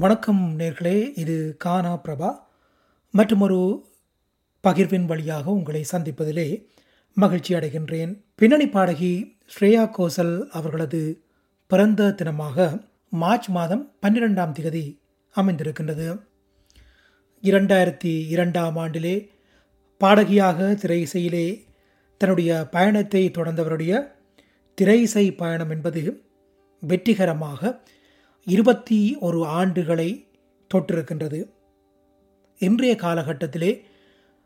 வணக்கம் நேர்களே இது கானா பிரபா. மற்றொரு பகிர்வின் வழியாக உங்களை சந்திப்பதிலே மகிழ்ச்சி அடைகின்றேன். பின்னணி பாடகி ஸ்ரேயா கோசல் அவர்களது பிறந்த தினமாக மார்ச் மாதம் பன்னிரெண்டாம் திகதி அமைந்திருக்கின்றது. இரண்டாயிரத்தி இரண்டாம் ஆண்டிலே பாடகியாக திரை இசையிலே தன்னுடைய பயணத்தை தொடர்ந்தவருடைய திரை இசை பயணம் என்பது வெற்றிகரமாக இருபத்தி ஒரு ஆண்டுகளை தொட்டிருக்கின்றது இன்றைய காலகட்டத்திலே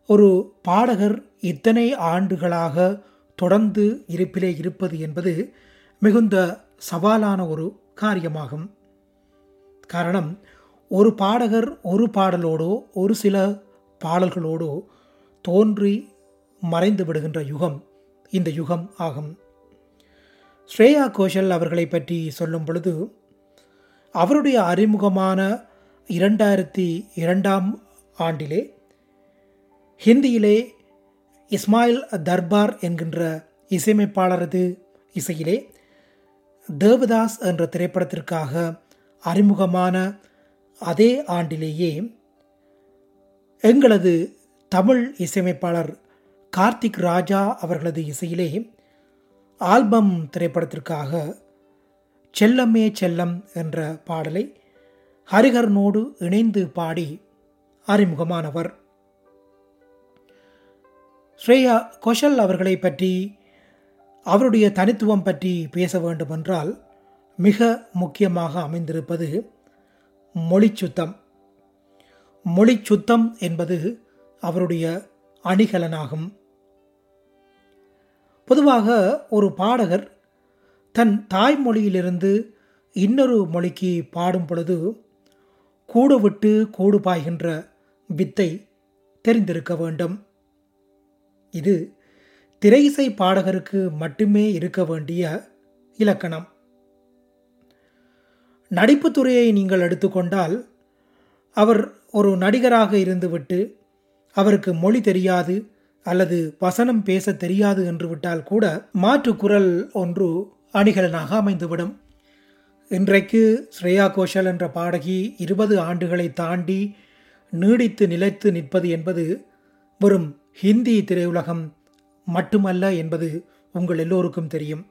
ஒரு பாடகர் இத்தனை ஆண்டுகளாக தொடர்ந்து இருப்பிலே இருப்பது என்பது மிகுந்த சவாலான ஒரு காரியமாகும். காரணம் ஒரு பாடகர் ஒரு பாடலோடோ ஒரு சில பாடல்களோடோ தோன்றி மறைந்து விடுகின்ற யுகம் இந்த யுகம் ஆகும். ஸ்ரேயா கோஷல் அவர்களை பற்றி சொல்லும் பொழுது அவருடைய அறிமுகமான இரண்டாயிரத்தி இரண்டாம் ஆண்டிலே ஹிந்தியிலே இஸ்மாயில் தர்பார் என்கின்ற இசையமைப்பாளரது இசையிலே தேவதாஸ் என்ற திரைப்படத்திற்காக அறிமுகமான அதே ஆண்டிலேயே எங்களது தமிழ் இசையமைப்பாளர் கார்த்திக் ராஜா அவர்களது இசையிலே ஆல்பம் திரைப்படத்திற்காக செல்லமே செல்லம் என்ற பாடலை ஹரிஹரனோடு இணைந்து பாடி அறிமுகமானவர். ஸ்ரேயா கோஷல் அவர்களை பற்றி அவருடைய தனித்துவம் பற்றி பேச வேண்டுமென்றால் மிக முக்கியமாக அமைந்திருப்பது மொழி சுத்தம். மொழி சுத்தம் என்பது அவருடைய அணிகலனாகும். பொதுவாக ஒரு பாடகர் தன் தாய்மொழியிலிருந்து இன்னொரு மொழிக்கு பாடும் பொழுது கூடு விட்டு கூடு பாய்கின்ற வித்தை தெரிந்திருக்க வேண்டும். இது திரையிசை பாடகருக்கு மட்டுமே இருக்க வேண்டிய இலக்கணம். நடிப்புத் துறையை நீங்கள் எடுத்துக்கொண்டால் அவர் ஒரு நடிகராக இருந்துவிட்டு அவருக்கு மொழி தெரியாது அல்லது வசனம் பேச தெரியாது என்று விட்டால் கூட மாற்று குரல் ஒன்று அணிகலனாக அமைந்துவிடும். இன்றைக்கு ஸ்ரேயா கோஷல் என்ற பாடகி இருபது ஆண்டுகளை தாண்டி நீடித்து நிலைத்து நிற்பது என்பது வெறும் ஹிந்தி திரையுலகம் மட்டுமல்ல என்பது உங்கள் எல்லோருக்கும் தெரியும்.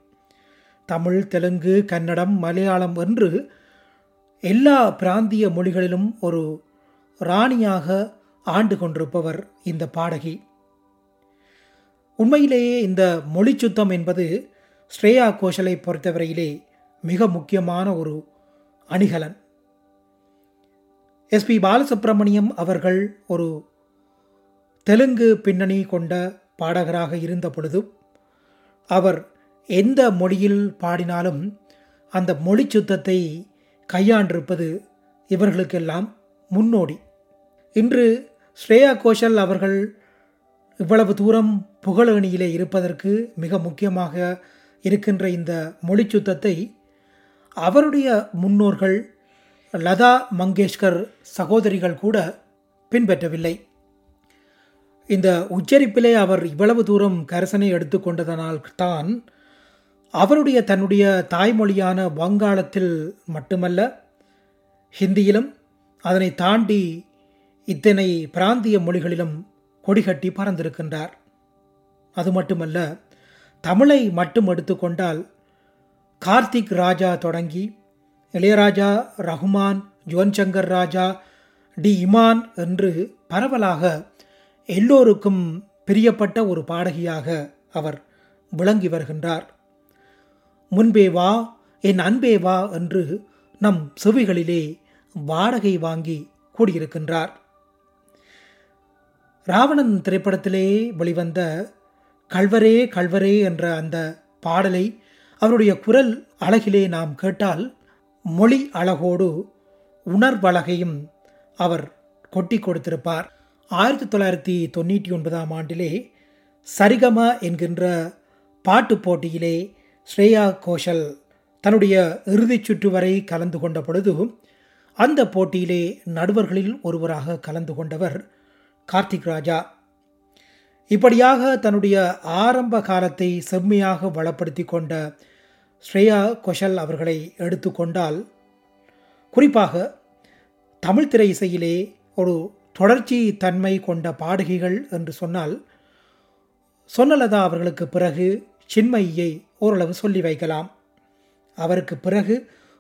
தமிழ் தெலுங்கு கன்னடம் மலையாளம் என்று எல்லா பிராந்திய மொழிகளிலும் ஒரு ராணியாக ஆண்டு கொண்டிருப்பவர் இந்த பாடகி. உண்மையிலேயே இந்த மொழி சுத்தம் என்பது ஸ்ரேயா கோஷலை பொறுத்தவரையிலே மிக முக்கியமான ஒரு அணிகலன். எஸ்பி பாலசுப்ரமணியம் அவர்கள் ஒரு தெலுங்கு பின்னணி கொண்ட பாடகராக இருந்த பொழுதும் அவர் எந்த மொழியில் பாடினாலும் அந்த மொழி சுத்தத்தை கையாண்டிருப்பது இவர்களுக்கெல்லாம் முன்னோடி. இன்று ஸ்ரேயா கோஷல் அவர்கள் இவ்வளவு தூரம் புகழணியிலே இருப்பதற்கு மிக முக்கியமாக இருக்கின்ற இந்த மொழி சுத்தத்தை அவருடைய முன்னோர்கள் லதா மங்கேஷ்கர் சகோதரிகள் கூட பின்பற்றவில்லை. இந்த உச்சரிப்பிலே அவர் இவ்வளவு தூரம் கரசனை எடுத்துக்கொண்டதனால் தான் அவருடைய தன்னுடைய தாய்மொழியான வங்காளத்தில் மட்டுமல்ல ஹிந்தியிலும் அதனை தாண்டி இத்தனை பிராந்திய மொழிகளிலும் கொடிகட்டி பறந்திருக்கின்றார். அது மட்டுமல்ல தமிழை மட்டும் எடுத்துக்கொண்டால் கார்த்திக் ராஜா தொடங்கி இளையராஜா ரஹ்மான் ஜுவன் சங்கர் ராஜா டி இமான் என்று பரவலாக எல்லோருக்கும் பிரியப்பட்ட ஒரு பாடகியாக அவர் விளங்கி வருகின்றார். முன்பே வா என் அன்பே வா என்று நம் செவிகளிலே வாடகை வாங்கி கூடியிருக்கின்றார். ராவணன் திரைப்படத்திலே வெளிவந்த கல்வரே கல்வரே என்ற அந்த பாடலை அவருடைய குரல் அழகிலே நாம் கேட்டால் மொழி அழகோடு உணர்வழகையும் அவர் கொட்டி கொடுத்திருப்பார். ஆயிரத்தி தொள்ளாயிரத்தி தொண்ணூற்றி ஒன்பதாம் ஆண்டிலே சரிகம என்கின்ற பாட்டு போட்டியிலே ஸ்ரேயா கோஷல் தன்னுடைய இறுதிச் சுற்று வரை கலந்து கொண்ட பொழுது அந்த போட்டியிலே நடுவர்களில் ஒருவராக கலந்து கொண்டவர் கார்த்திக் ராஜா. இப்படியாக தன்னுடைய ஆரம்ப காலத்தை செம்மையாக வளப்படுத்தி கொண்ட ஸ்ரேயா கோஷல் அவர்களை எடுத்துக்கொண்டால் குறிப்பாக தமிழ் திரை இசையிலே ஒரு தொடர்ச்சி தன்மை கொண்ட பாடகிகள் என்று சொன்னால் சொன்னலதா அவர்களுக்கு பிறகு சின்மையை ஓரளவு சொல்லி வைக்கலாம். அவருக்கு பிறகு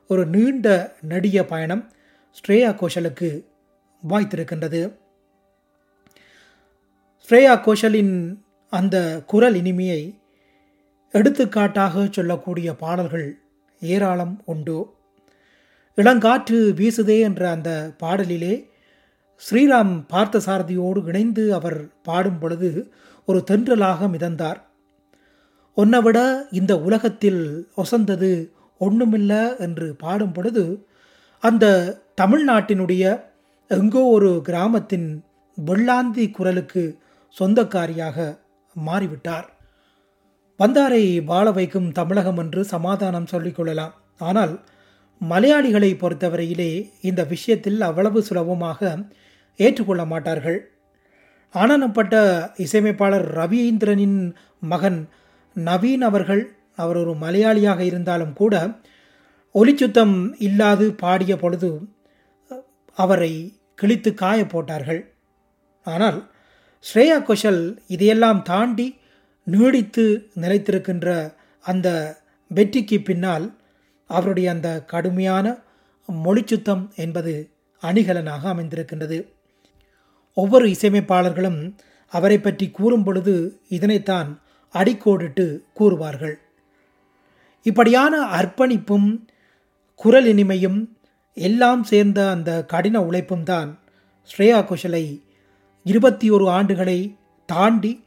ஒரு நீண்ட நடிக பயணம் ஸ்ரேயா கோஷலுக்கு வாய்த்திருக்கின்றது. ஸ்ரேயா கோஷலின் அந்த குரல் இனிமையை எடுத்துக்காட்டாக சொல்லக்கூடிய பாடல்கள் ஏராளம் உண்டு. இளங்காற்று வீசுதே என்ற அந்த பாடலிலே ஸ்ரீராம் பார்த்தசாரதியோடு இணைந்து அவர் பாடும் பொழுது ஒரு தென்றலாக மிதந்தார். உன்னை விட இந்த உலகத்தில் ஒசந்தது ஒன்றுமில்லை என்று பாடும் பொழுது அந்த தமிழ்நாட்டினுடைய எங்கோ ஒரு கிராமத்தின் வெள்ளாந்தி குரலுக்கு சொந்தக்காரியாக மாறிவிட்டார். வந்தாரை வாழ வைக்கும் தமிழகம் என்று சமாதானம் சொல்லிக்கொள்ளலாம் ஆனால் மலையாளிகளை பொறுத்தவரையிலே இந்த விஷயத்தில் அவ்வளவு சுலபமாக ஏற்றுக்கொள்ள மாட்டார்கள். ஆனனப்பட்ட இசையமைப்பாளர் ரவீந்திரனின் மகன் நவீன் அவர்கள் அவர் ஒரு மலையாளியாக இருந்தாலும் கூட ஒலிச்சுத்தம் இல்லாது பாடிய பொழுது அவரை கிழித்து காய போட்டார்கள். ஆனால் ஸ்ரேயா கோஷல் இதையெல்லாம் தாண்டி நீடித்து நிலைத்திருக்கின்ற அந்த வெற்றிக்கு பின்னால் அவருடைய அந்த கடுமையான மொழிச்சுத்தம் என்பது அணிகலனாக அமைந்திருக்கின்றது. ஒவ்வொரு இசையமைப்பாளர்களும் அவரை பற்றி கூறும் பொழுது இதனைத்தான் அடிக்கோடிட்டு கூறுவார்கள். இப்படியான அர்ப்பணிப்பும் குரல் இனிமையும் எல்லாம் சேர்ந்த அந்த கடின உழைப்பும் தான் ஸ்ரேயா கோஷலை இருபத்தி ஒரு ஆண்டுகளை தாண்டி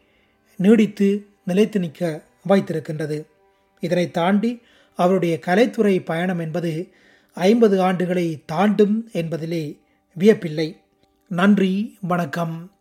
நீடித்து நிலைத்து நிற்க வைத்திருக்கின்றது இதனை தாண்டி அவருடைய கலைத்துறை பயணம் என்பது ஐம்பது ஆண்டுகளை தாண்டும் என்பதிலே வியப்பில்லை. நன்றி வணக்கம்.